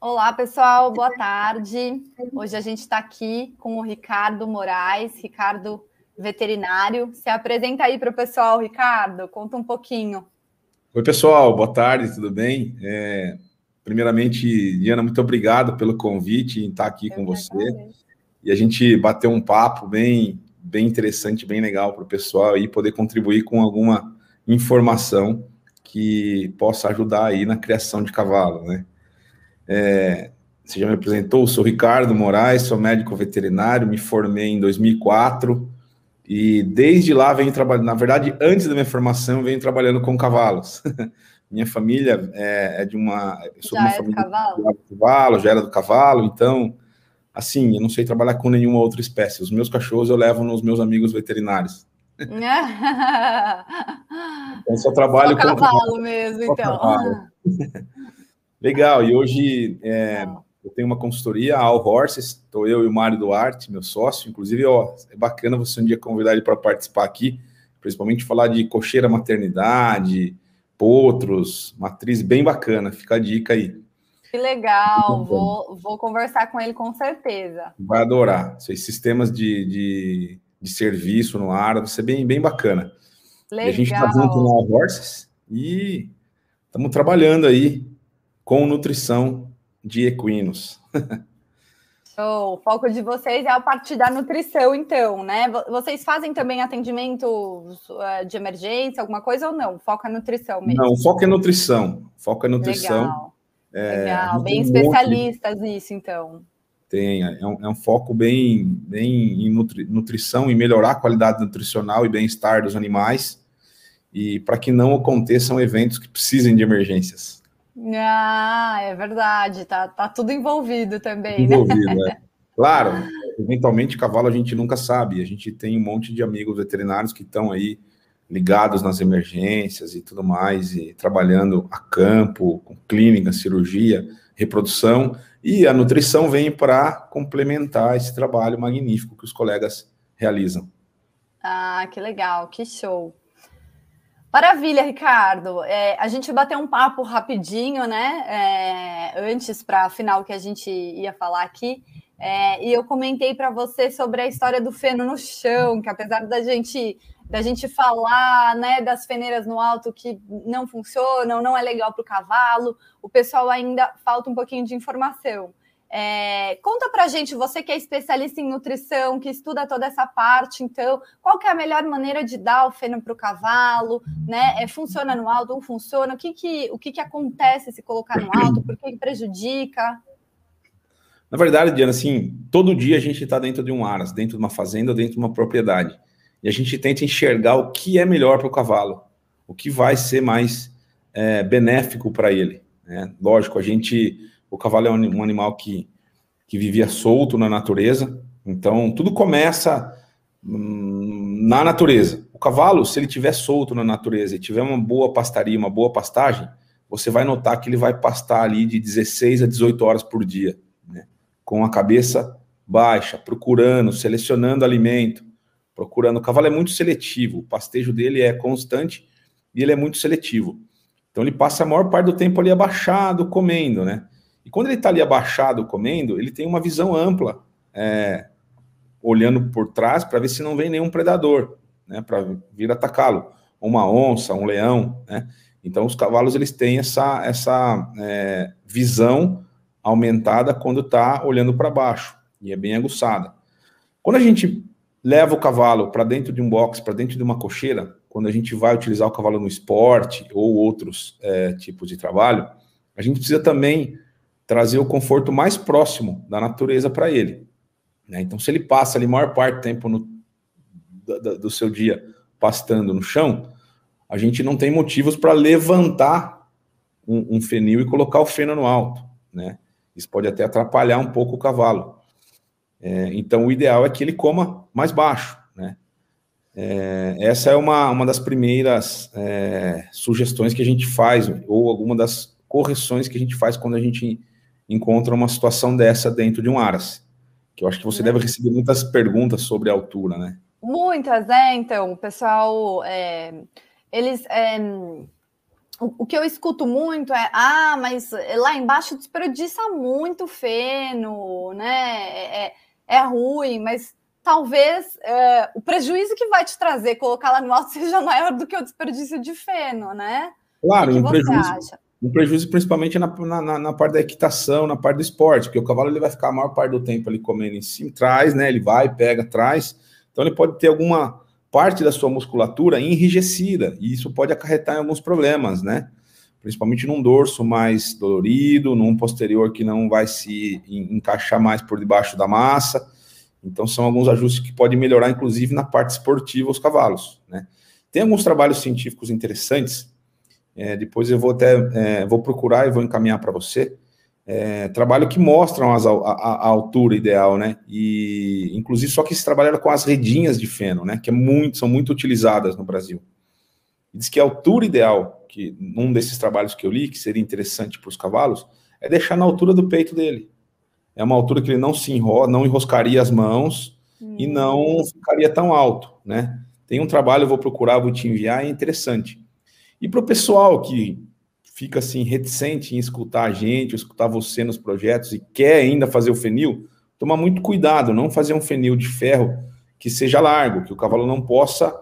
Olá, pessoal, boa tarde. Hoje a gente está aqui com o Ricardo Moraes, Ricardo veterinário. Se apresenta aí para o pessoal, Ricardo, conta um pouquinho. Oi, pessoal, boa tarde, tudo bem? É, primeiramente, Diana, muito obrigado pelo convite em estar aqui Eu com você. E a gente bateu um papo bem, bem interessante, bem legal para o pessoal aí poder contribuir com alguma informação que possa ajudar aí na criação de cavalo, né? É, você já me apresentou, sou Ricardo Moraes, sou médico veterinário, me formei em 2004 e desde lá venho trabalhando, na verdade, antes da minha formação, venho trabalhando com cavalos. minha família é, é, de uma. Eu sou já uma é família do cavalo? do cavalo, já era do cavalo, então, assim, eu não sei trabalhar com nenhuma outra espécie. Os meus cachorros eu levo nos meus amigos veterinários. então, só trabalho só com cavalo mesmo, então. Cavalo. Legal, e hoje é, eu tenho uma consultoria, a All Horses, estou eu e o Mário Duarte, meu sócio, inclusive, ó, é bacana você um dia convidar ele para participar aqui, principalmente falar de cocheira maternidade, potros, matriz, bem bacana, fica a dica aí. Que legal, vou, vou conversar com ele com certeza. Vai adorar, esses sistemas de, de, de serviço no ar, vai ser bem, bem bacana. Legal. E a gente está junto no All Horses e estamos trabalhando aí com nutrição de equinos. Show. O foco de vocês é a parte da nutrição, então, né? Vocês fazem também atendimento eh, de emergência, alguma coisa ou não? Foco é nutrição mesmo? Não, foco é nutrição. Foco é nutrição. Legal. É, Legal. Bem especialistas nisso, então. Tem, é um, é um, foco bem, bem em nutri, nutrição e melhorar a qualidade nutricional e bem-estar dos animais e para que não aconteçam eventos que precisem de emergências. Ah, é verdade, tá, tá tudo envolvido também, envolvido, né? É. Claro, eventualmente cavalo a gente nunca sabe, a gente tem um monte de amigos veterinários que estão aí ligados nas emergências e tudo mais, e trabalhando a campo, com clínica, cirurgia, reprodução, e a nutrição vem para complementar esse trabalho magnífico que os colegas realizam. Ah, que legal, que show. Maravilha, Ricardo. É, a gente bateu um papo rapidinho, né? É, antes para afinal que a gente ia falar aqui. É, e eu comentei para você sobre a história do feno no chão, que apesar da gente da gente falar né, das feneiras no alto que não funcionam, não é legal para o cavalo, o pessoal ainda falta um pouquinho de informação. É, conta pra gente, você que é especialista em nutrição, que estuda toda essa parte, então, qual que é a melhor maneira de dar o feno para o cavalo, né? É, funciona no alto, não funciona? O que que, o que que acontece se colocar no alto? Por que prejudica? Na verdade, Diana, assim, todo dia a gente está dentro de um aras, dentro de uma fazenda, dentro de uma propriedade. E a gente tenta enxergar o que é melhor para o cavalo, o que vai ser mais é, benéfico para ele. Né? Lógico, a gente o cavalo é um animal que, que vivia solto na natureza, então tudo começa hum, na natureza. O cavalo, se ele tiver solto na natureza e tiver uma boa pastaria, uma boa pastagem, você vai notar que ele vai pastar ali de 16 a 18 horas por dia, né? com a cabeça baixa, procurando, selecionando alimento, procurando. O cavalo é muito seletivo, o pastejo dele é constante e ele é muito seletivo. Então ele passa a maior parte do tempo ali abaixado, comendo, né? E quando ele está ali abaixado comendo, ele tem uma visão ampla, é, olhando por trás para ver se não vem nenhum predador, né, para vir atacá-lo, uma onça, um leão, né? Então os cavalos eles têm essa essa é, visão aumentada quando está olhando para baixo e é bem aguçada. Quando a gente leva o cavalo para dentro de um box, para dentro de uma cocheira, quando a gente vai utilizar o cavalo no esporte ou outros é, tipos de trabalho, a gente precisa também trazer o conforto mais próximo da natureza para ele. Né? Então, se ele passa ali a maior parte do tempo no, do, do seu dia pastando no chão, a gente não tem motivos para levantar um, um, fenil e colocar o feno no alto. Né? Isso pode até atrapalhar um pouco o cavalo. É, então, o ideal é que ele coma mais baixo. Né? É, essa é uma, uma das primeiras é, sugestões que a gente faz, ou alguma das correções que a gente faz quando a gente encontra uma situação dessa dentro de um Aras. Que eu acho que você deve receber muitas perguntas sobre a altura, né? Muitas, né? Então, o pessoal, é, eles, é, o, que eu escuto muito é: ah, mas lá embaixo desperdiça muito feno, né? É, é, é ruim, mas talvez é, o prejuízo que vai te trazer colocar lá no alto seja maior do que o desperdício de feno, né? Claro, o que um prejuízo, acha? Um prejuízo principalmente na, na, na, parte da equitação, na parte do esporte, porque o cavalo ele vai ficar a maior parte do tempo ali comendo em cima, traz, né? Ele vai, pega, traz. Então ele pode ter alguma parte da sua musculatura enrijecida, e isso pode acarretar em alguns problemas, né? Principalmente num dorso mais dolorido, num posterior que não vai se encaixar mais por debaixo da massa. Então, são alguns ajustes que podem melhorar, inclusive, na parte esportiva os cavalos, né? Tem alguns trabalhos científicos interessantes, é, depois eu vou até é, vou procurar e vou encaminhar para você, é, trabalho que mostram as, a, a, altura ideal, né? E inclusive só que se trabalha com as redinhas de feno, né? Que é muito, são muito utilizadas no Brasil. diz que a altura ideal, que num desses trabalhos que eu li, que seria interessante para os cavalos, é deixar na altura do peito dele. É uma altura que ele não se enrola, não enroscaria as mãos hum. e não ficaria tão alto, né? Tem um trabalho, eu vou procurar, vou te enviar, é interessante. E para o pessoal que fica assim reticente em escutar a gente, escutar você nos projetos e quer ainda fazer o fenil, toma muito cuidado, não fazer um fenil de ferro que seja largo, que o cavalo não possa,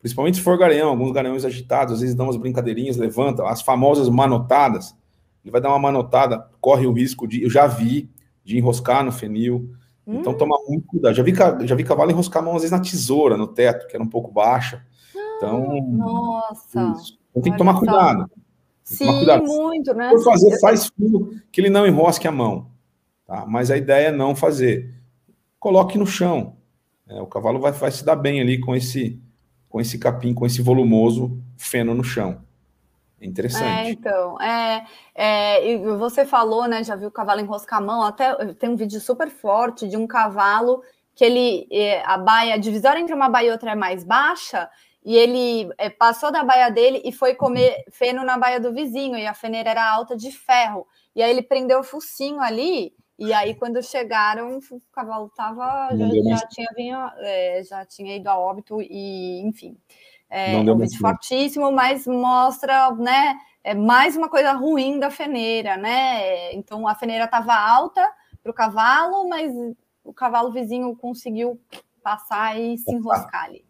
principalmente se for garanhão, alguns garanhões agitados, às vezes dão umas brincadeirinhas, levanta, as famosas manotadas, ele vai dar uma manotada, corre o risco de, eu já vi, de enroscar no fenil, hum. então toma muito cuidado. Já vi, já vi cavalo enroscar a mão às vezes na tesoura, no teto, que era um pouco baixa, então... Nossa! Isso. Então tem que tomar cuidado. Sim, muito, né? Por fazer, faz fio que ele não enrosque a mão. Tá? Mas a ideia é não fazer. Coloque no chão. É, o cavalo vai, vai se dar bem ali com esse, com esse capim, com esse volumoso feno no chão. É interessante. É, então, é, é, e você falou, né? Já viu o cavalo enroscar a mão? Até tem um vídeo super forte de um cavalo que ele é, a baia, a divisória entre uma baia e outra é mais baixa, e ele é, passou da baia dele e foi comer feno na baia do vizinho, e a feneira era alta de ferro. E aí ele prendeu o focinho ali, e aí quando chegaram, o cavalo tava, já, já tinha, vinho, é, já tinha ido a óbito, e enfim. É um vídeo fortíssimo, mas mostra, né, é mais uma coisa ruim da feneira, né? Então a feneira estava alta para o cavalo, mas o cavalo vizinho conseguiu passar e se enroscar ali.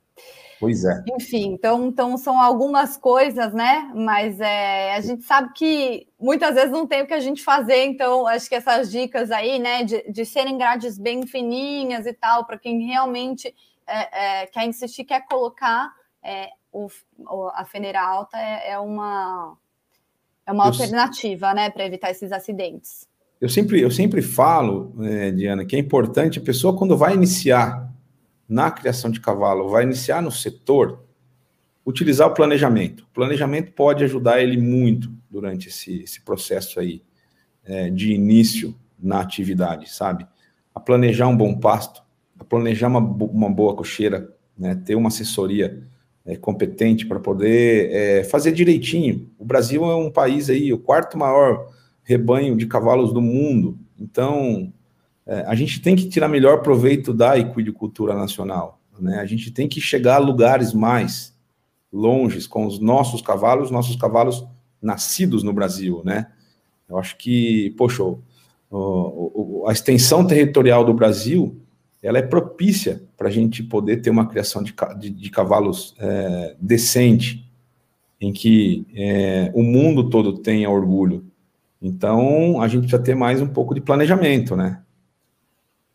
Pois é. Enfim, então, então são algumas coisas, né? Mas é, a gente sabe que muitas vezes não tem o que a gente fazer, então acho que essas dicas aí, né, de, de serem grades bem fininhas e tal, para quem realmente é, é, quer insistir, quer colocar é, o, a feneira alta, é, é uma, é uma eu, alternativa, né, para evitar esses acidentes. Eu sempre, eu sempre falo, é, Diana, que é importante a pessoa, quando vai iniciar na criação de cavalo, vai iniciar no setor, utilizar o planejamento. O planejamento pode ajudar ele muito durante esse, esse processo aí é, de início na atividade, sabe? A planejar um bom pasto, a planejar uma, uma boa cocheira, né? ter uma assessoria é, competente para poder é, fazer direitinho. O Brasil é um país aí, o quarto maior rebanho de cavalos do mundo. Então, é, a gente tem que tirar melhor proveito da equidicultura nacional. Né? A gente tem que chegar a lugares mais longes com os nossos cavalos, nossos cavalos nascidos no Brasil, né? Eu acho que, poxa, o, o, a extensão territorial do Brasil, ela é propícia para a gente poder ter uma criação de, de, de cavalos é, decente, em que é, o mundo todo tenha orgulho. Então, a gente precisa ter mais um pouco de planejamento, né?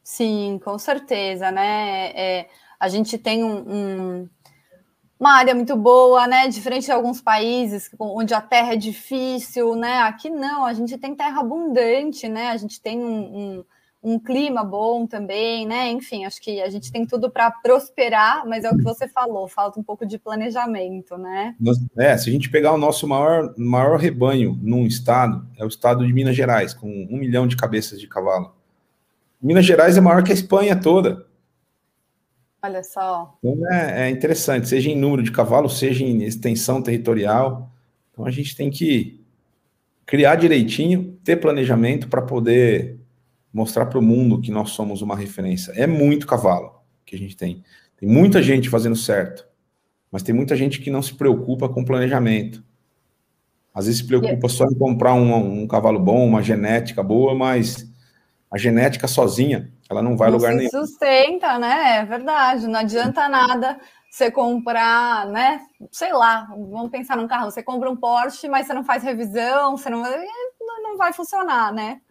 Sim, com certeza, né? É, a gente tem um, um, uma área muito boa, né? Diferente de alguns países onde a terra é difícil, né? Aqui não, a gente tem terra abundante, né? A gente tem um, um, um clima bom também, né? Enfim, acho que a gente tem tudo para prosperar, mas é o que você falou, falta um pouco de planejamento, né? É, se a gente pegar o nosso maior, maior rebanho num estado, é o estado de Minas Gerais, com um milhão de cabeças de cavalo. Minas Gerais é maior que a Espanha toda. Olha só. Então é, é, interessante, seja em número de cavalos, seja em extensão territorial. Então a gente tem que criar direitinho, ter planejamento para poder mostrar para o mundo que nós somos uma referência. É muito cavalo que a gente tem. Tem muita gente fazendo certo, mas tem muita gente que não se preocupa com planejamento. Às vezes se preocupa só em comprar um, um cavalo bom, uma genética boa, mas a genética sozinha, ela não vai não lugar se nenhum. sustenta, né? É verdade, não adianta nada você comprar, né? Sei lá, vamos pensar num carro, você compra um Porsche, mas você não faz revisão, você não, não vai funcionar, né?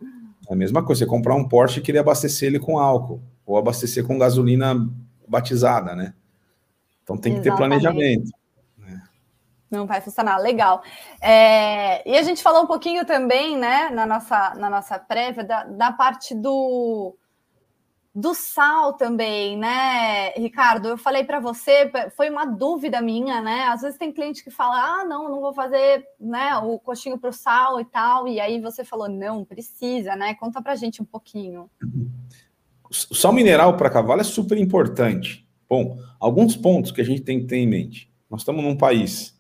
É a mesma coisa, você comprar um Porsche e querer abastecer ele com álcool, ou abastecer com gasolina batizada, né? Então tem que Exatamente. ter planejamento. Não vai funcionar, legal. É, e a gente falou um pouquinho também, né, na nossa, na nossa prévia, da, da parte do do sal também, né, Ricardo? Eu falei para você, foi uma dúvida minha, né? Às vezes tem cliente que fala, ah, não, não vou fazer, né, o coxinho para o sal e tal, e aí você falou, não, precisa, né? Conta para gente um pouquinho. O sal mineral para cavalo é super importante. Bom, alguns pontos que a gente tem que ter em mente. Nós estamos num país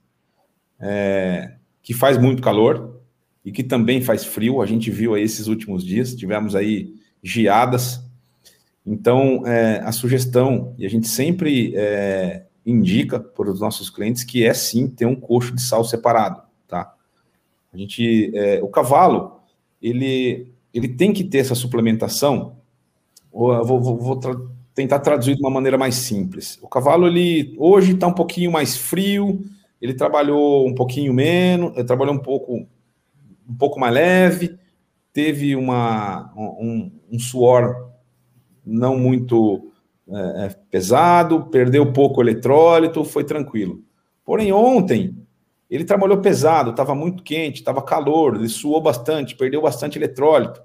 é, que faz muito calor e que também faz frio. A gente viu aí esses últimos dias, tivemos aí geadas então, é, a sugestão, e a gente sempre é, indica para os nossos clientes que é sim ter um coxo de sal separado, tá? A gente, é, o cavalo, ele, ele tem que ter essa suplementação. Vou, vou, vou tra tentar traduzir de uma maneira mais simples. O cavalo, ele hoje está um pouquinho mais frio, ele trabalhou um pouquinho menos, ele trabalhou um pouco, um pouco mais leve, teve uma, um, um suor não muito é, pesado, perdeu pouco eletrólito, foi tranquilo. Porém, ontem ele trabalhou pesado, estava muito quente, estava calor, ele suou bastante, perdeu bastante eletrólito.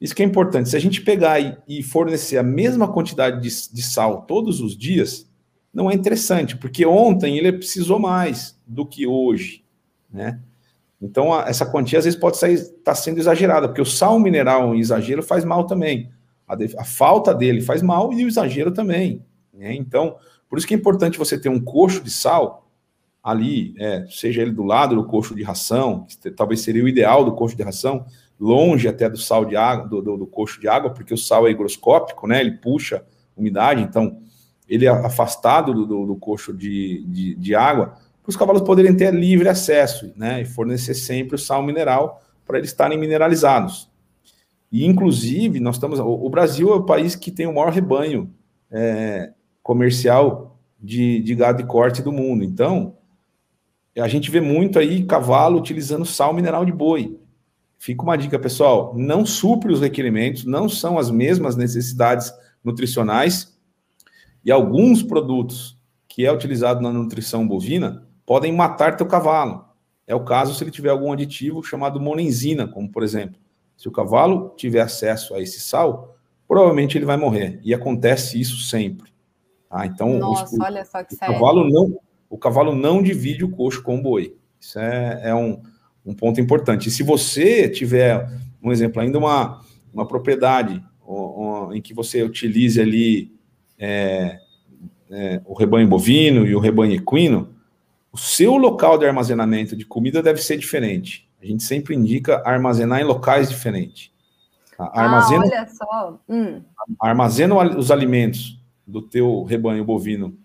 Isso que é importante. Se a gente pegar e, e fornecer a mesma quantidade de, de, sal todos os dias, não é interessante, porque ontem ele precisou mais do que hoje, né? Então, a, essa quantia às vezes pode estar tá sendo exagerada, porque o sal mineral em exagero faz mal também. A, a falta dele faz mal e o exagero também. Né? Então, por isso que é importante você ter um coxo de sal ali, é, seja ele do lado do coxo de ração, que talvez seria o ideal do coxo de ração, longe até do sal de água, do, do, do coxo de água, porque o sal é higroscópico, né? Ele puxa umidade, então ele é afastado do, do, do coxo de, de, de água, para os cavalos poderem ter livre acesso, né? E fornecer sempre o sal mineral para eles estarem mineralizados. E, inclusive, nós estamos. O, Brasil é o país que tem o maior rebanho é, comercial de, de gado de corte do mundo. Então, a gente vê muito aí cavalo utilizando sal mineral de boi. Fica uma dica, pessoal: não supre os requerimentos, não são as mesmas necessidades nutricionais, e alguns produtos que é utilizado na nutrição bovina podem matar teu cavalo. É o caso se ele tiver algum aditivo chamado monenzina, como por exemplo. Se o cavalo tiver acesso a esse sal, provavelmente ele vai morrer. E acontece isso sempre. Tá? Então, Nossa, o, olha só que o cavalo não, o cavalo não divide o coxo com o boi. Isso é, é um, um ponto importante. E se você tiver, um exemplo, ainda uma, uma propriedade em que você utilize ali é, é, o rebanho bovino e o rebanho equino, o seu local de armazenamento de comida deve ser diferente. A gente sempre indica armazenar em locais diferentes. Tá? Armazena, ah, olha só. Hum. Armazena os alimentos do teu rebanho bovino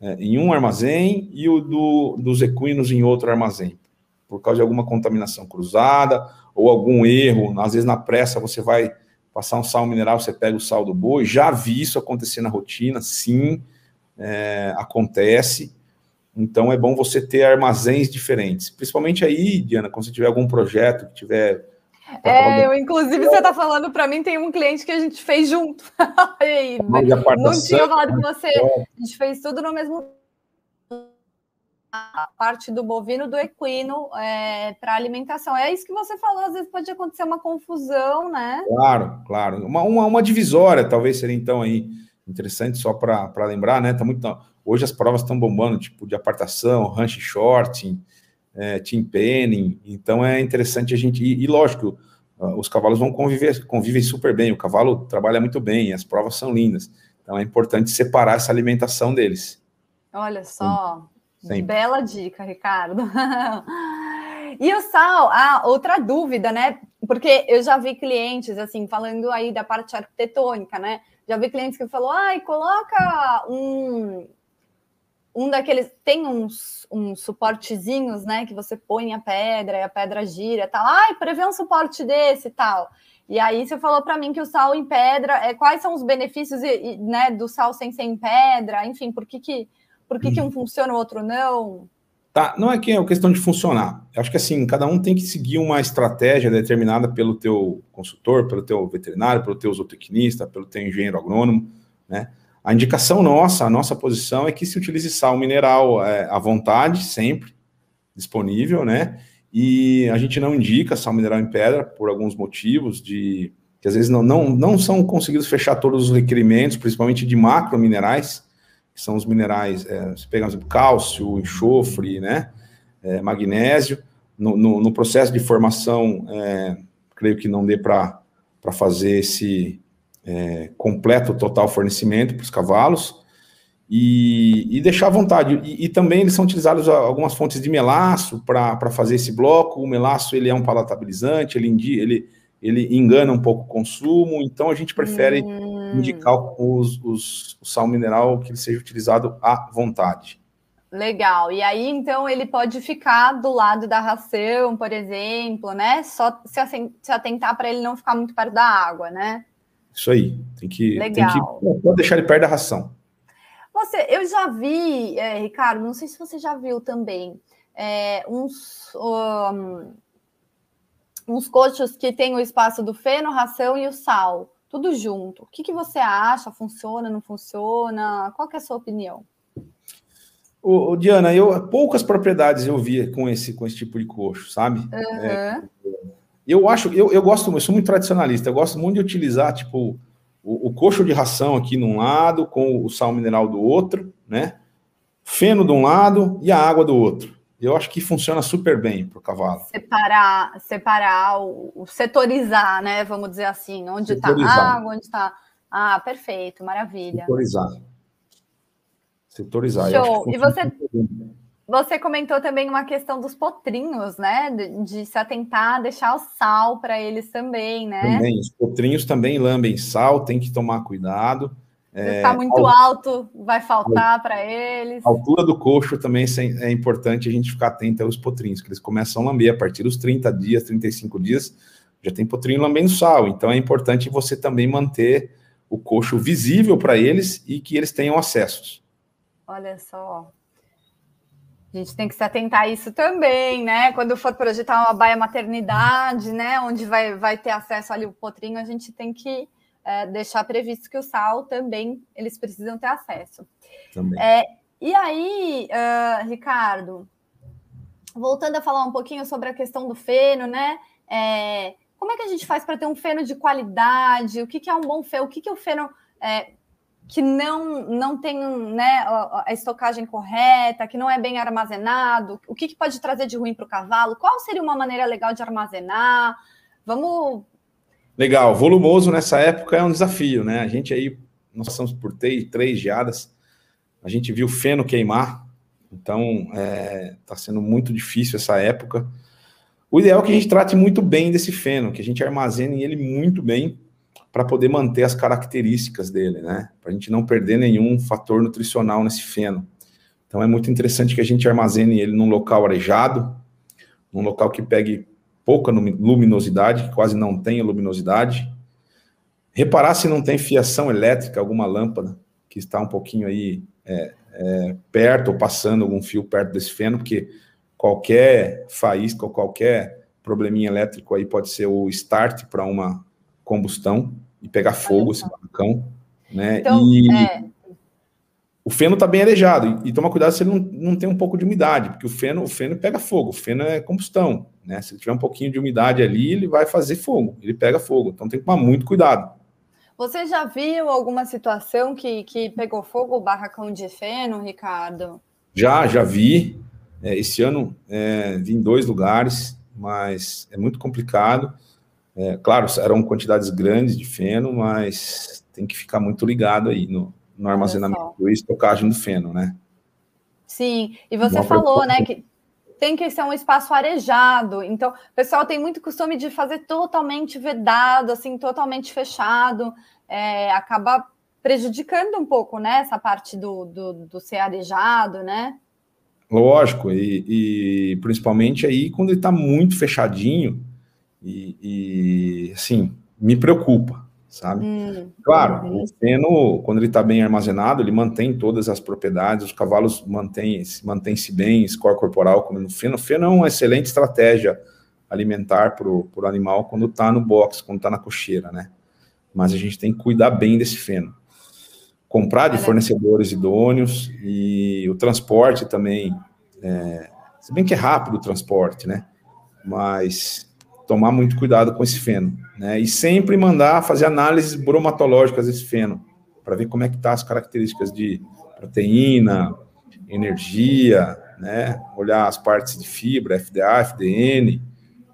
é, em um armazém e o do, dos equinos em outro armazém, por causa de alguma contaminação cruzada ou algum erro. Às vezes, na pressa, você vai passar um sal mineral, você pega o sal do boi. Já vi isso acontecer na rotina, sim, é, acontece. Então é bom você ter armazéns diferentes. Principalmente aí, Diana, quando você tiver algum projeto que tiver. É, eu, inclusive, você está falando para mim, tem um cliente que a gente fez junto. aí, não tinha falado com você. A gente fez tudo no mesmo. A parte do bovino, do equino é, para alimentação. É isso que você falou, às vezes pode acontecer uma confusão, né? Claro, claro. Uma, uma, uma divisória, talvez seria então aí interessante só para lembrar, né? Tá muito Hoje as provas estão bombando, tipo de apartação, ranch shorting, é, team penning. Então é interessante a gente. E, e lógico, os cavalos vão conviver, convivem super bem. O cavalo trabalha muito bem, as provas são lindas. Então é importante separar essa alimentação deles. Olha só, Sempre. bela dica, Ricardo. E o sal, ah, outra dúvida, né? Porque eu já vi clientes assim falando aí da parte arquitetônica, né? Já vi clientes que falou, ai, coloca um, um daqueles. Tem uns, uns suportezinhos, né? Que você põe a pedra e a pedra gira e tal. Ai, prevê um suporte desse tal. E aí você falou para mim que o sal em pedra, é, quais são os benefícios né, do sal sem ser em pedra? Enfim, por que, que, por que, que um funciona o outro não? Tá, não é que é questão de funcionar. Eu acho que assim, cada um tem que seguir uma estratégia determinada pelo teu consultor, pelo teu veterinário, pelo teu zootecnista, pelo teu engenheiro agrônomo, né? A indicação nossa, a nossa posição é que se utilize sal mineral é, à vontade, sempre disponível, né? E a gente não indica sal mineral em pedra por alguns motivos de que às vezes não, não, não são conseguidos fechar todos os requerimentos, principalmente de macrominerais, que são os minerais, é, você pega, por exemplo, cálcio, enxofre, né? É, magnésio. No, no, no, processo de formação, é, creio que não dê para fazer esse, é, completo, total fornecimento para os cavalos e, e, deixar à vontade. E, e, também eles são utilizados algumas fontes de melaço para fazer esse bloco. O melaço ele é um palatabilizante, ele, ele, ele engana um pouco o consumo, então a gente prefere hum. Indicar os, os, o sal mineral que ele seja utilizado à vontade. Legal. E aí, então, ele pode ficar do lado da ração, por exemplo, né? Só se atentar para ele não ficar muito perto da água, né? Isso aí. Tem que, Legal. tem que deixar ele perto da ração. Você, eu já vi, é, Ricardo, não sei se você já viu também, é, uns, um, uns coxos que tem o espaço do feno, ração e o sal, tudo junto. O que, que você acha? Funciona, não funciona? Qual é a sua opinião? Ô, ô, Diana, eu poucas propriedades eu vi com esse com esse tipo de coxo, sabe? Uhum. É, eu acho, eu, eu gosto, eu sou muito tradicionalista, eu gosto muito de utilizar, tipo, o, o coxo de ração aqui num lado, com o sal mineral do outro, né? Feno de um lado e a água do outro. Eu acho que funciona super bem para o cavalo. Separar, separar, o, o, setorizar, né? Vamos dizer assim, onde está a água, onde está. Ah, perfeito, maravilha. Setorizar. Setorizar. Show. E você, você comentou também uma questão dos potrinhos, né? De, de se atentar, deixar o sal para eles também, né? Também, os potrinhos também lambem sal, tem que tomar cuidado. Se está é, muito alto, vai faltar para eles. A altura do coxo também é importante a gente ficar atento aos potrinhos, que eles começam a lamber a partir dos 30 dias, 35 dias, já tem potrinho lambendo sal. Então é importante você também manter o coxo visível para eles e que eles tenham acessos. Olha só, a gente tem que se atentar a isso também, né? Quando for projetar uma baia maternidade, né? Onde vai, vai ter acesso ali o potrinho, a gente tem que é, deixar previsto que o sal também eles precisam ter acesso. Também. É, e aí, uh, Ricardo, voltando a falar um pouquinho sobre a questão do feno, né? É, como é que a gente faz para ter um feno de qualidade? O que, que é um bom feno? O que, que o feno é, que não, não tem né, a, estocagem correta, que não é bem armazenado, o que, que pode trazer de ruim para o cavalo? Qual seria uma maneira legal de armazenar? Vamos. Legal, volumoso nessa época é um desafio, né? A gente aí, nós passamos por três, três geadas, a gente viu feno queimar, então está é, sendo muito difícil essa época. O ideal é que a gente trate muito bem desse feno, que a gente armazene ele muito bem, para poder manter as características dele, né? Para a gente não perder nenhum fator nutricional nesse feno. Então é muito interessante que a gente armazene ele num local arejado, num local que pegue pouca luminosidade, que quase não tenha luminosidade. Reparar se não tem fiação elétrica, alguma lâmpada que está um pouquinho aí é, é, perto ou passando algum fio perto desse feno, porque qualquer faísca ou qualquer probleminha elétrico aí pode ser o start para uma combustão e pegar fogo esse barracão, né? Então, e é... o feno está bem arejado e, e toma cuidado se ele não, não tem um pouco de umidade, porque o feno, o feno pega fogo, o feno é combustão, né? Se ele tiver um pouquinho de umidade ali, ele vai fazer fogo, ele pega fogo, então tem que tomar muito cuidado. Você já viu alguma situação que, que pegou fogo o barracão de feno, Ricardo? Já, já vi. É, esse ano é, vi em dois lugares, mas é muito complicado. É, claro, eram quantidades grandes de feno, mas tem que ficar muito ligado aí no, no armazenamento e estocagem do feno, né? Sim, e você Uma falou, né, que tem que ser um espaço arejado. Então, o pessoal tem muito costume de fazer totalmente vedado, assim, totalmente fechado. É, acaba prejudicando um pouco, né? Essa parte do, do, do ser arejado, né? Lógico, e, e principalmente aí quando ele está muito fechadinho, e, e, assim, me preocupa, sabe? Hum, claro, uhum. o feno, quando ele está bem armazenado, ele mantém todas as propriedades, os cavalos mantêm-se mantém bem, score corporal comendo feno. O feno é uma excelente estratégia alimentar para o animal quando está no box, quando está na cocheira, né? Mas a gente tem que cuidar bem desse feno. Comprar de fornecedores idôneos e o transporte também. É, se bem que é rápido o transporte, né? Mas tomar muito cuidado com esse feno, né? E sempre mandar fazer análises bromatológicas desse feno, para ver como é que tá as características de proteína, energia, né? Olhar as partes de fibra, FDA, FDN,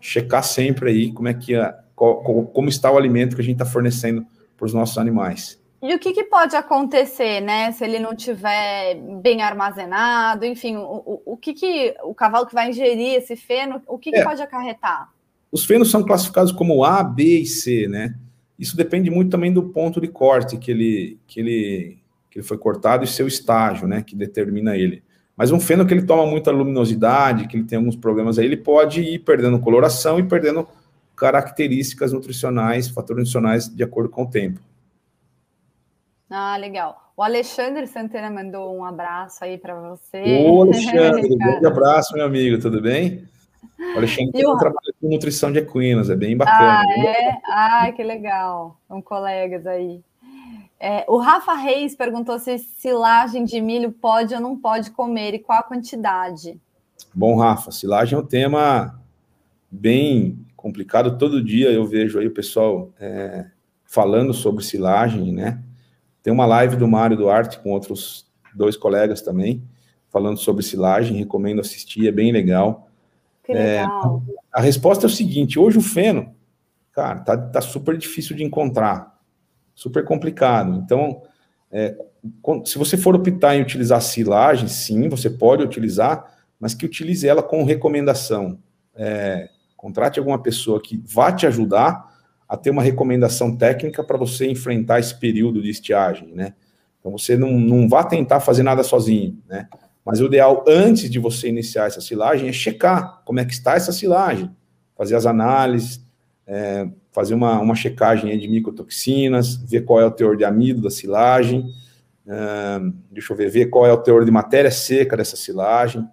checar sempre aí como é que a, como está o alimento que a gente está fornecendo para os nossos animais. E o que, que, pode acontecer, né? Se ele não tiver bem armazenado, enfim, o, o, o que, que o cavalo que vai ingerir esse feno, o que, é. que pode acarretar? Os fenos são classificados como A, B e C, né? Isso depende muito também do ponto de corte que ele, que ele, que ele foi cortado e seu estágio, né? Que determina ele. Mas um feno que ele toma muita luminosidade, que ele tem alguns problemas aí, ele pode ir perdendo coloração e perdendo características nutricionais, fatores nutricionais de acordo com o tempo. Ah, legal. O Alexandre Santana mandou um abraço aí para você. Ô, Alexandre, um grande abraço, meu amigo, tudo bem? O Alexandre o... trabalha com nutrição de equinos, é bem bacana. Ah, é? Ah, que legal. São colegas aí. É, o Rafa Reis perguntou se silagem de milho pode ou não pode comer e qual a quantidade. Bom, Rafa, silagem é um tema bem complicado. Todo dia eu vejo aí o pessoal é, falando sobre silagem, né? Tem uma live do Mário Duarte com outros dois colegas também, falando sobre silagem. Recomendo assistir, é bem legal. Que legal. É, a resposta é o seguinte: hoje o feno, cara, tá, tá super difícil de encontrar super complicado. Então, é, se você for optar em utilizar silagem, sim, você pode utilizar, mas que utilize ela com recomendação. É, contrate alguma pessoa que vá te ajudar a ter uma recomendação técnica para você enfrentar esse período de estiagem, né? Então você não, não vá tentar fazer nada sozinho, né? Mas o ideal, antes de você iniciar essa silagem, é checar como é que está essa silagem, fazer as análises, é, fazer uma, uma checagem de micotoxinas, ver qual é o teor de amido da silagem, uh, deixa eu ver, ver qual é o teor de matéria seca dessa silagem.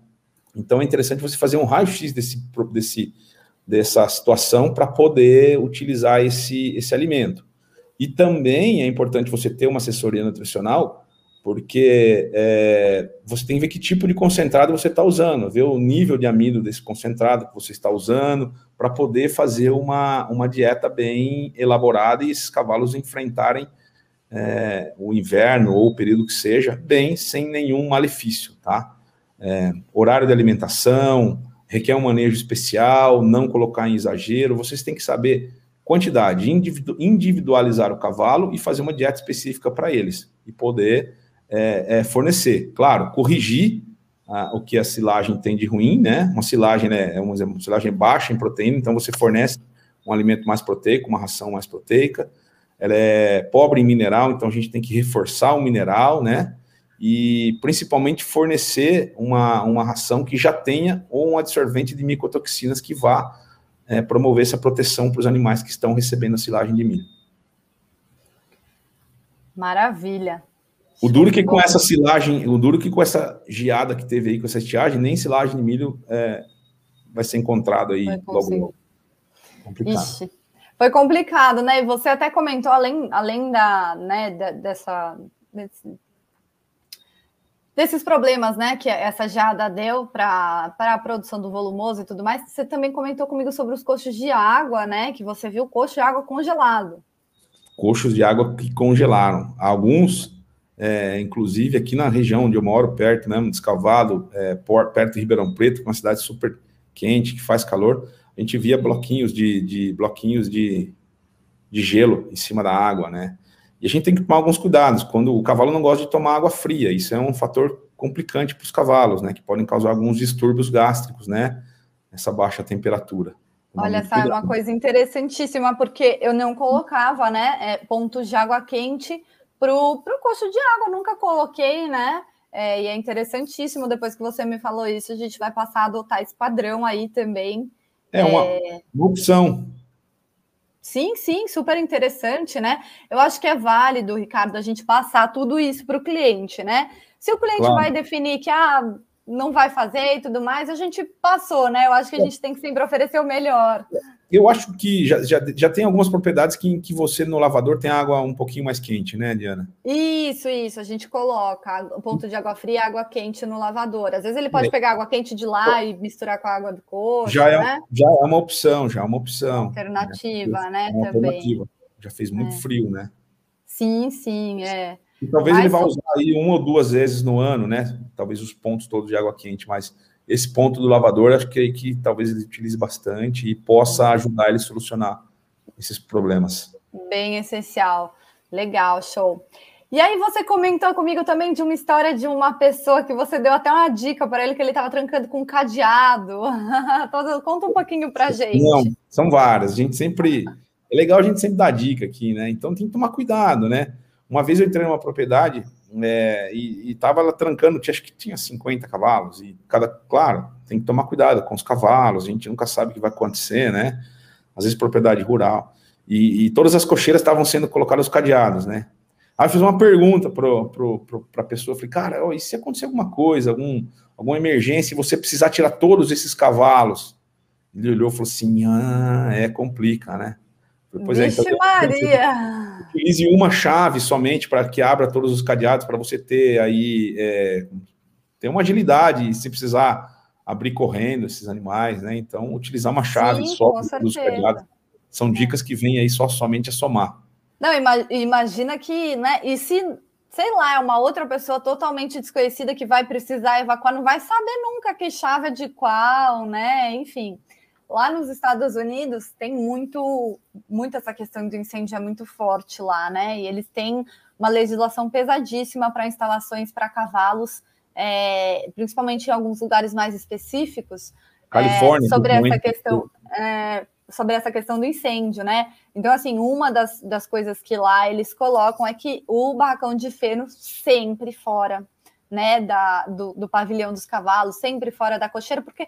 Então é interessante você fazer um raio-x desse, desse, dessa situação para poder utilizar esse, esse alimento. E também é importante você ter uma assessoria nutricional porque é, você tem que ver que tipo de concentrado você está usando, ver o nível de amido desse concentrado que você está usando, para poder fazer uma, uma dieta bem elaborada e esses cavalos enfrentarem é, o inverno ou o período que seja, bem, sem nenhum malefício, tá? É, horário de alimentação, requer um manejo especial, não colocar em exagero, vocês têm que saber quantidade, individualizar o cavalo e fazer uma dieta específica para eles, e poder é, é, fornecer. Claro, corrigir o que a silagem tem de ruim, né? Uma silagem né, é uma, uma silagem baixa em proteína, então você fornece um alimento mais proteico, uma ração mais proteica. Ela é pobre em mineral, então a gente tem que reforçar o mineral, né? E principalmente fornecer uma, uma ração que já tenha ou um absorvente de micotoxinas que vá é, promover essa proteção para os animais que estão recebendo a silagem de milho. Maravilha. O duro que com essa silagem, o duro que com essa geada que teve aí, com essa estiagem, nem silagem de milho é, vai ser encontrado aí logo logo. Complicado. Ixi. Foi complicado, né? E você até comentou, além, além da, né, dessa, desse, desses problemas, né, que essa geada deu para a produção do volumoso e tudo mais, você também comentou comigo sobre os coxos de água, né? Que você viu coxo de água congelado. Coxos de água que congelaram. Alguns é, inclusive aqui na região onde eu moro, perto mesmo, Descalvado, é, perto de Ribeirão Preto, uma cidade super quente, que faz calor, a gente via bloquinhos de, de bloquinhos de, de gelo em cima da água, né? E a gente tem que tomar alguns cuidados. Quando o cavalo não gosta de tomar água fria, isso é um fator complicante para os cavalos, né? Que podem causar alguns distúrbios gástricos, né? Essa baixa temperatura. Olha, essa é uma coisa interessantíssima, porque eu não colocava, né? É, pontos de água quente para o coxo de água, nunca coloquei, né? É, e é interessantíssimo, depois que você me falou isso, a gente vai passar a adotar esse padrão aí também. É uma, é... uma opção. Sim, sim, super interessante, né? Eu acho que é válido, Ricardo, a gente passar tudo isso para o cliente, né? Se o cliente claro. vai definir que ah, não vai fazer e tudo mais, a gente passou, né? Eu acho que a é. gente tem que sempre oferecer o melhor. Eu acho que já, já, já tem algumas propriedades que, que você no lavador tem água um pouquinho mais quente, né, Diana? Isso, isso. A gente coloca o ponto de água fria e água quente no lavador. Às vezes ele pode é. pegar água quente de lá e misturar com a água do coxo, já é, né? Já é uma opção, já é uma opção. Alternativa, é, né, é também. Alternativa. Já fez muito é. frio, né? Sim, sim, é. E talvez mas, ele vá usar aí uma ou duas vezes no ano, né? Talvez os pontos todos de água quente, mas esse ponto do lavador, acho que, que talvez ele utilize bastante e possa ajudar ele a solucionar esses problemas. Bem essencial. Legal, show. E aí você comentou comigo também de uma história de uma pessoa que você deu até uma dica para ele que ele estava trancando com um cadeado. Conta um pouquinho para gente. Não, são várias. A gente sempre é legal a gente sempre dar dica aqui, né? Então tem que tomar cuidado, né? Uma vez eu entrei numa propriedade é, e, estava lá trancando, acho que tinha 50 cavalos, e cada, claro, tem que tomar cuidado com os cavalos, a gente nunca sabe o que vai acontecer, né? Às vezes propriedade rural. E, e todas as cocheiras estavam sendo colocadas cadeados, né? Aí eu fiz uma pergunta para a pessoa, falei, cara, ó, e se acontecer alguma coisa, algum, alguma emergência, e você precisar tirar todos esses cavalos? Ele olhou e falou assim, ah, é, complica, né? Pois Vixe é, então, Maria! Utilize uma chave somente para que abra todos os cadeados, para você ter aí é, ter uma agilidade, se precisar abrir correndo esses animais, né? Então, utilizar uma chave Sim, só para os cadeados. São dicas que vêm aí só somente a somar. Não, imagina que, né? E se, sei lá, é uma outra pessoa totalmente desconhecida que vai precisar evacuar, não vai saber nunca que chave é de qual, né? Enfim. Lá nos Estados Unidos tem muito, muito essa questão do incêndio é muito forte lá, né? E eles têm uma legislação pesadíssima para instalações para cavalos, é, principalmente em alguns lugares mais específicos. Califórnia. É, sobre essa questão. É, sobre essa questão do incêndio, né? Então, assim, uma das, das coisas que lá eles colocam é que o barracão de feno sempre fora, né, da, do, do pavilhão dos cavalos, sempre fora da cocheira, porque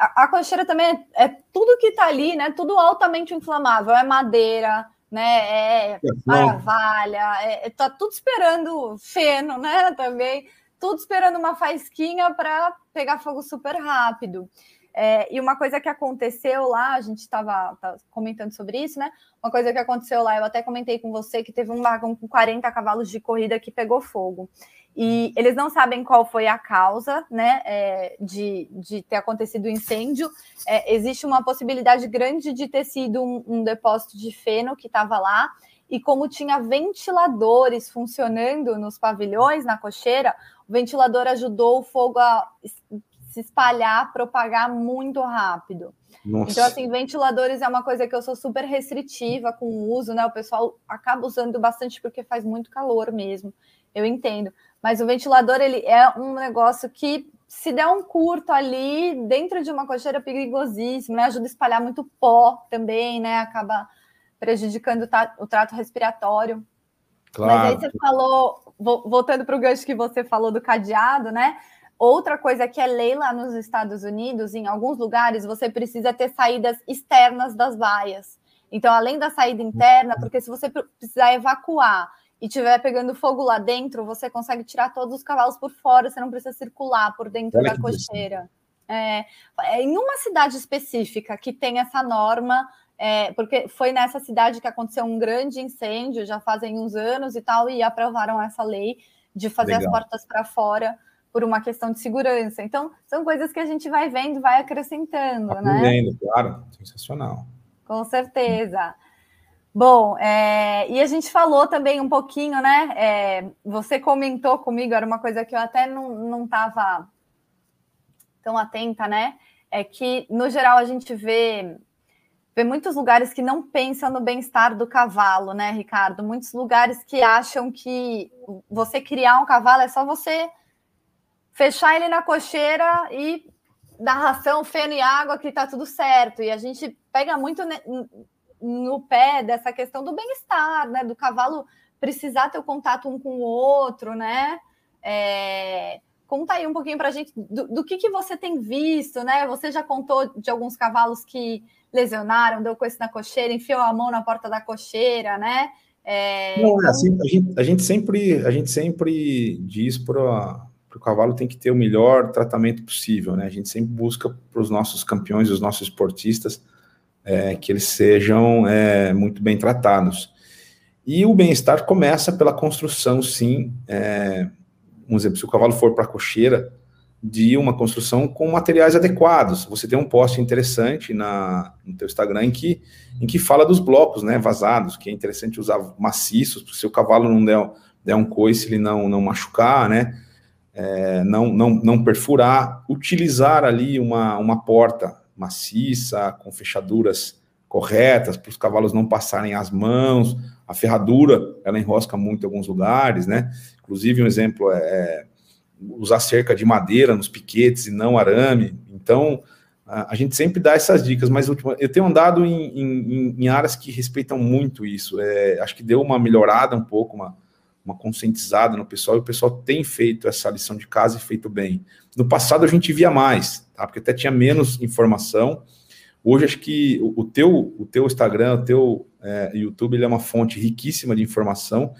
a, a cocheira também é, é tudo que está ali, né? Tudo altamente inflamável, é madeira, né? É, é maravilha, é, é, tá tudo esperando feno, né? Também tudo esperando uma faísquinha para pegar fogo super rápido. É, e uma coisa que aconteceu lá, a gente estava comentando sobre isso, né? Uma coisa que aconteceu lá, eu até comentei com você que teve um vagão com 40 cavalos de corrida que pegou fogo e eles não sabem qual foi a causa né, é, de, de ter acontecido o incêndio. É, existe uma possibilidade grande de ter sido um, um depósito de feno que estava lá, e como tinha ventiladores funcionando nos pavilhões, na cocheira, o ventilador ajudou o fogo a se espalhar, propagar muito rápido. Nossa. Então, assim, ventiladores é uma coisa que eu sou super restritiva com o uso, né? O pessoal acaba usando bastante porque faz muito calor mesmo. Eu entendo. Mas o ventilador ele é um negócio que, se der um curto ali dentro de uma cocheira, é perigosíssimo, né? Ajuda a espalhar muito pó também, né? Acaba prejudicando o trato respiratório. Claro. Mas aí você falou, voltando para o gancho que você falou do cadeado, né? Outra coisa que é lei lá nos Estados Unidos, em alguns lugares, você precisa ter saídas externas das baias. Então, além da saída interna, porque se você precisar evacuar e tiver pegando fogo lá dentro, você consegue tirar todos os cavalos por fora, você não precisa circular por dentro Olha da cocheira. É, em uma cidade específica que tem essa norma, é, porque foi nessa cidade que aconteceu um grande incêndio, já fazem uns anos e tal, e aprovaram essa lei de fazer Legal. as portas para fora por uma questão de segurança. Então, são coisas que a gente vai vendo, vai acrescentando, Aprendendo, né? Claro, sensacional. Com certeza. Bom, é, e a gente falou também um pouquinho, né? É, você comentou comigo, era uma coisa que eu até não estava tão atenta, né? É que, no geral, a gente vê, vê muitos lugares que não pensam no bem-estar do cavalo, né, Ricardo? Muitos lugares que acham que você criar um cavalo é só você fechar ele na cocheira e dar ração, feno e água que tá tudo certo. E a gente pega muito no pé dessa questão do bem-estar, né? Do cavalo precisar ter o contato um com o outro, né? É, conta aí um pouquinho para a gente do, do, que, que você tem visto, né? Você já contou de alguns cavalos que lesionaram, deu coisa na cocheira, enfiou a mão na porta da cocheira, né? É, Não, é então... assim, a gente, a gente, sempre, a gente sempre diz para o cavalo tem que ter o melhor tratamento possível, né? A gente sempre busca para os nossos campeões, os nossos esportistas, é, que eles sejam é, muito bem tratados. E o bem-estar começa pela construção, sim. É, um exemplo, se o cavalo for para a cocheira, de uma construção com materiais adequados. Você tem um post interessante na, no teu Instagram em que, em que fala dos blocos né, vazados, que é interessante usar maciços, se o cavalo não der, der um coice, ele não, não machucar, né? É, não, não, não perfurar, utilizar ali uma, uma porta maciça, com fechaduras corretas, para os cavalos não passarem as mãos, a ferradura, ela enrosca muito em alguns lugares, né? Inclusive, um exemplo é, é usar cerca de madeira nos piquetes e não arame. Então, a, a gente sempre dá essas dicas, mas eu tenho andado em, em, em áreas que respeitam muito isso. É, acho que deu uma melhorada um pouco, uma, uma conscientizada no pessoal, e o pessoal tem feito essa lição de casa e feito bem. No passado a gente via mais, tá? porque até tinha menos informação. Hoje acho que o, o teu, o teu Instagram, o teu é, YouTube, ele é uma fonte riquíssima de informação,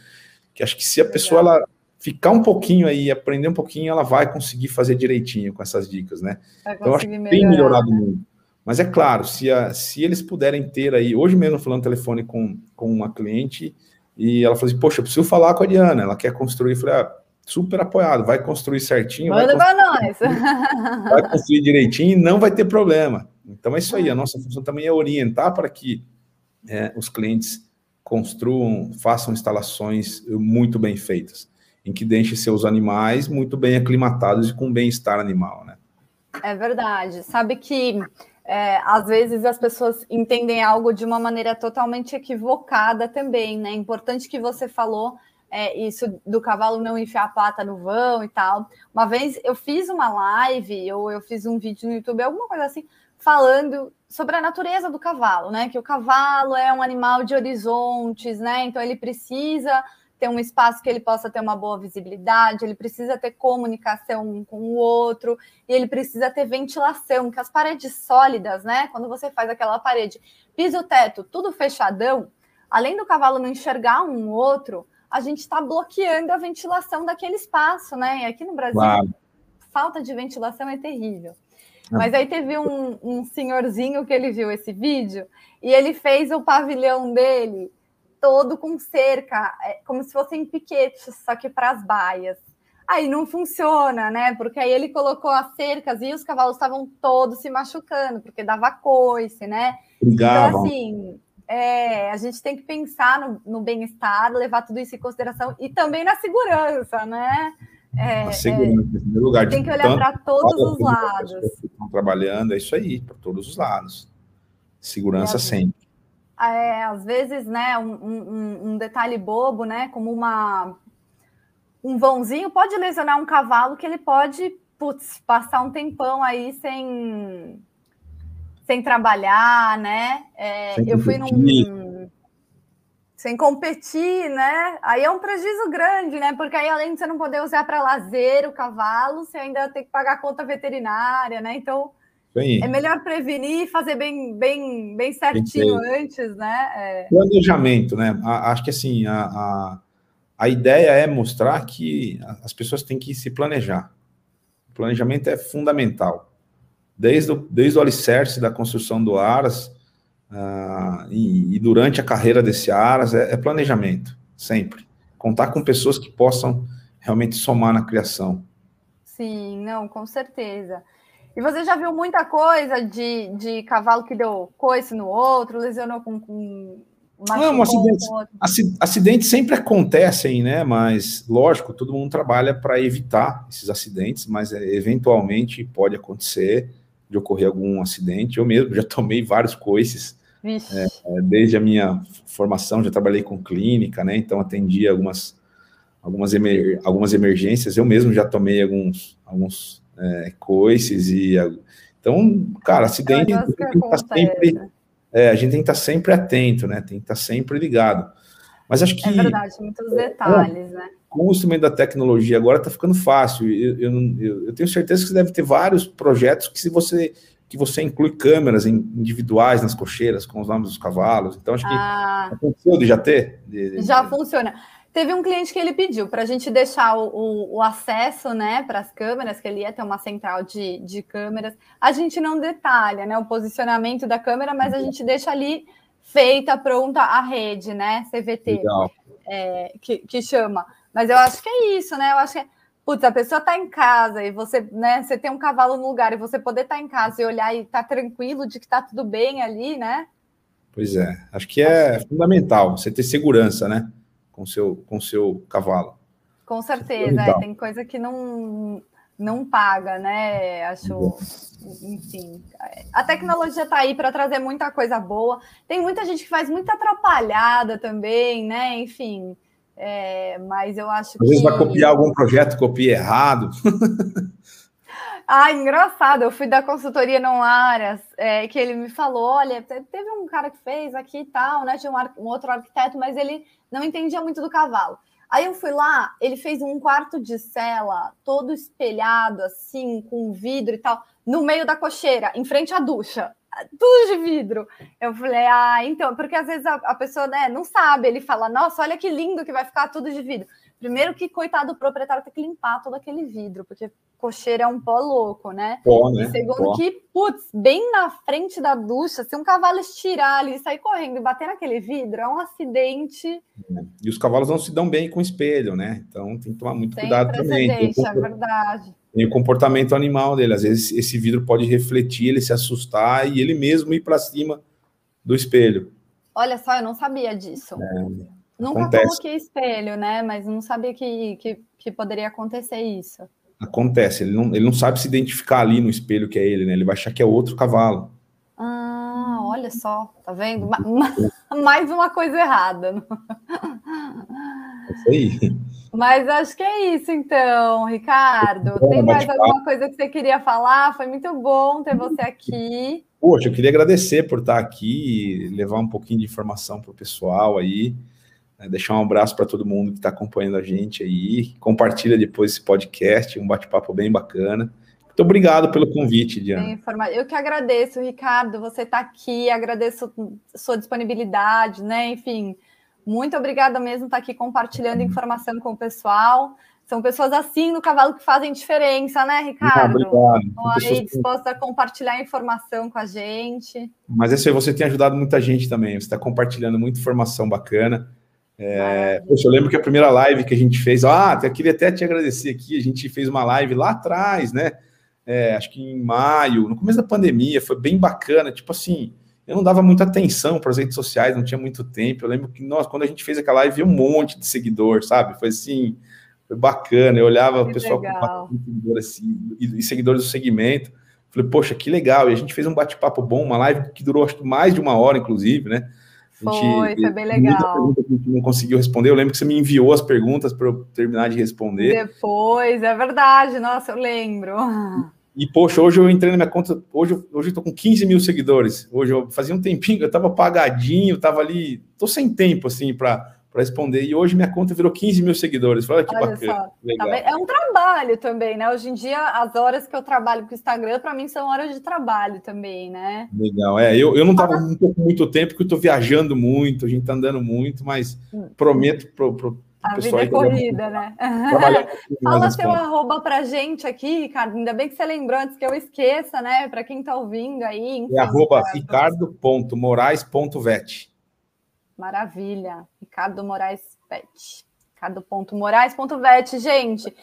que acho que se a pessoa ela ficar um pouquinho aí, aprender um pouquinho, ela vai conseguir fazer direitinho com essas dicas, né? Então, acho que melhorar. tem melhorado muito. Mas é claro, se, a, se eles puderem ter aí, hoje mesmo falando telefone com, com uma cliente, e ela falou assim, poxa, eu preciso falar com a Diana, ela quer construir, eu falei, ah, super apoiado, vai construir certinho. Manda para nós. Vai construir direitinho e não vai ter problema. Então é isso aí, a nossa função também é orientar para que é, os clientes construam, façam instalações muito bem feitas em que deixe seus animais muito bem aclimatados e com bem-estar animal, né? É verdade. Sabe que é, às vezes as pessoas entendem algo de uma maneira totalmente equivocada também, né? Importante que você falou é, isso do cavalo não enfiar a pata no vão e tal. Uma vez eu fiz uma live ou eu fiz um vídeo no YouTube, alguma coisa assim, falando sobre a natureza do cavalo, né? Que o cavalo é um animal de horizontes, né? Então ele precisa ter um espaço que ele possa ter uma boa visibilidade, ele precisa ter comunicação um com o outro, e ele precisa ter ventilação, que as paredes sólidas, né? Quando você faz aquela parede, piso, teto, tudo fechadão, além do cavalo não enxergar um outro, a gente está bloqueando a ventilação daquele espaço, né? E aqui no Brasil, claro. falta de ventilação é terrível. Mas aí teve um, um senhorzinho que ele viu esse vídeo e ele fez o pavilhão dele todo com cerca, é, como se fossem piquetes, só que para as baias. Aí não funciona, né? Porque aí ele colocou as cercas e os cavalos estavam todos se machucando, porque dava coice, né? Então, assim, é, a gente tem que pensar no, no bem-estar, levar tudo isso em consideração e também na segurança, né? É, a segurança, é, em primeiro lugar. Tem que olhar para todos os lados. Que estão trabalhando, é isso aí, para todos os lados. Segurança sempre é, às vezes, né, um, um, um, detalhe bobo, né, como uma um vãozinho pode lesionar um cavalo que ele pode, putz, passar um tempão aí sem sem trabalhar, né? É, sem eu fui num sem competir, né? Aí é um prejuízo grande, né? Porque aí além de você não poder usar para lazer o cavalo, você ainda tem que pagar a conta veterinária, né? Então é melhor prevenir e fazer bem, bem, bem certinho antes, né? É... Planejamento, né? acho que assim, a, a, a, ideia é mostrar que as pessoas têm que se planejar. O planejamento é fundamental. Desde o, desde o alicerce da construção do Aras uh, e, e, durante a carreira desse Aras, é, é planejamento, sempre. Contar com pessoas que possam realmente somar na criação. Sim, não, com certeza. E você já viu muita coisa de, de cavalo que deu coice no outro, lesionou com. com não, acidentes, acidentes sempre acontecem, né? Mas, lógico, todo mundo trabalha para evitar esses acidentes, mas é, eventualmente pode acontecer de ocorrer algum acidente. Eu mesmo já tomei vários coices, é, é, desde a minha formação, já trabalhei com clínica, né? Então atendi algumas, algumas, emer, algumas emergências. Eu mesmo já tomei alguns, alguns é, coices e então, cara, acidente a gente, tá sempre, é, a gente tem que estar tá sempre atento, né? Tem que estar tá sempre ligado. Mas acho que. É verdade, muitos detalhes, né? Com o instrumento da tecnologia agora está ficando fácil. Eu, eu, eu, tenho certeza que você deve ter vários projetos que se você que você inclui câmeras individuais nas cocheiras com os nomes dos cavalos. Então acho que ah, aconteceu de já ter. De, de, já funciona. Teve um cliente que ele pediu para a gente deixar o, o, o acesso né, para as câmeras, que ele ia ter uma central de, de câmeras. A gente não detalha né, o posicionamento da câmera, mas a gente deixa ali feita, pronta a rede, né? CVT, é, que, que chama. Mas eu acho que é isso, né? Eu acho que é, putz, a pessoa está em casa e você, né? Você tem um cavalo no lugar e você poder estar tá em casa e olhar e estar tá tranquilo de que está tudo bem ali, né? Pois é, acho que é acho fundamental você ter segurança, né? Com seu, com seu cavalo. Com certeza, é, tem coisa que não não paga, né? Acho, enfim, a tecnologia está aí para trazer muita coisa boa. Tem muita gente que faz muita atrapalhada também, né? Enfim, é, mas eu acho Às que. Às vezes vai copiar algum projeto, copia errado. ah, engraçado. Eu fui da consultoria não áreas, é, que ele me falou: olha, teve um cara que fez aqui e tal, né? Tinha um, um outro arquiteto, mas ele não entendia muito do cavalo. Aí eu fui lá, ele fez um quarto de cela, todo espelhado, assim, com vidro e tal, no meio da cocheira, em frente à ducha. Tudo de vidro. Eu falei, ah, então, porque às vezes a, a pessoa né, não sabe, ele fala, nossa, olha que lindo que vai ficar tudo de vidro. Primeiro que, coitado do proprietário, tem que limpar todo aquele vidro, porque cocheira é um pó louco, né? Pó, né? E segundo pó. que, putz, bem na frente da ducha, se um cavalo estirar ali, sair correndo e bater naquele vidro, é um acidente. É. E os cavalos não se dão bem com espelho, né? Então tem que tomar muito cuidado também. Tem é verdade. Tem o comportamento animal dele. Às vezes esse vidro pode refletir, ele se assustar e ele mesmo ir para cima do espelho. Olha só, eu não sabia disso. É. Nunca Acontece. coloquei espelho, né? Mas não sabia que, que, que poderia acontecer isso. Acontece, ele não, ele não sabe se identificar ali no espelho que é ele, né? Ele vai achar que é outro cavalo. Ah, olha só, tá vendo? Mais uma coisa errada. É isso aí. Mas acho que é isso, então, Ricardo. Bom, Tem mais alguma coisa que você queria falar? Foi muito bom ter você aqui. Poxa, eu queria agradecer por estar aqui, levar um pouquinho de informação para o pessoal aí. Né, deixar um abraço para todo mundo que está acompanhando a gente aí. Compartilha depois esse podcast, um bate-papo bem bacana. Muito obrigado pelo convite, Diana. Eu que agradeço, Ricardo, você está aqui, agradeço sua disponibilidade, né? Enfim, muito obrigada mesmo estar tá aqui compartilhando informação com o pessoal. São pessoas assim no cavalo que fazem diferença, né, Ricardo? Ah, obrigado. Estão aí dispostas a compartilhar informação com a gente. Mas isso aí você tem ajudado muita gente também. Você está compartilhando muita informação bacana. É, poxa, eu lembro que a primeira live que a gente fez, ah, eu queria até te agradecer aqui, a gente fez uma live lá atrás, né? É, acho que em maio, no começo da pandemia, foi bem bacana, tipo assim, eu não dava muita atenção para as redes sociais, não tinha muito tempo. Eu lembro que nós, quando a gente fez aquela live, um monte de seguidor, sabe? Foi assim, foi bacana. Eu olhava que o pessoal legal. com seguidor assim, e seguidores do segmento. Falei, poxa, que legal. E a gente fez um bate-papo bom, uma live que durou acho que mais de uma hora, inclusive, né? Foi, foi bem legal. a gente não conseguiu responder. Eu lembro que você me enviou as perguntas para eu terminar de responder. Depois, é verdade. Nossa, eu lembro. E, poxa, hoje eu entrei na minha conta, hoje, hoje eu tô com 15 mil seguidores. Hoje eu fazia um tempinho, eu tava apagadinho, tava ali, tô sem tempo, assim, para para responder. E hoje minha conta virou 15 mil seguidores. Olha que Olha bacana. Tá é um trabalho também, né? Hoje em dia, as horas que eu trabalho com o Instagram, para mim, são horas de trabalho também, né? Legal. É, eu, eu não estava pouco muito tempo, porque eu estou viajando muito, a gente está andando muito, mas hum. prometo pro, pro a vida é corrida, né? Fala seu arroba pra gente aqui, Ricardo. Ainda bem que você lembrou antes que eu esqueça, né? Para quem está ouvindo aí. Enfim, é arroba ricardo.morais.vet. Maravilha. Ricardo Moraes Pet. Ricardo.moraes.vet, gente.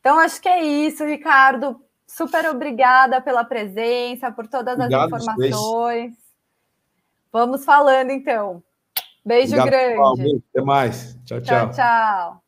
Então, acho que é isso, Ricardo. Super obrigada pela presença, por todas Obrigado, as informações. Vamos falando, então. Beijo Obrigado, grande. Até mais. Tchau, tchau. Tchau, tchau.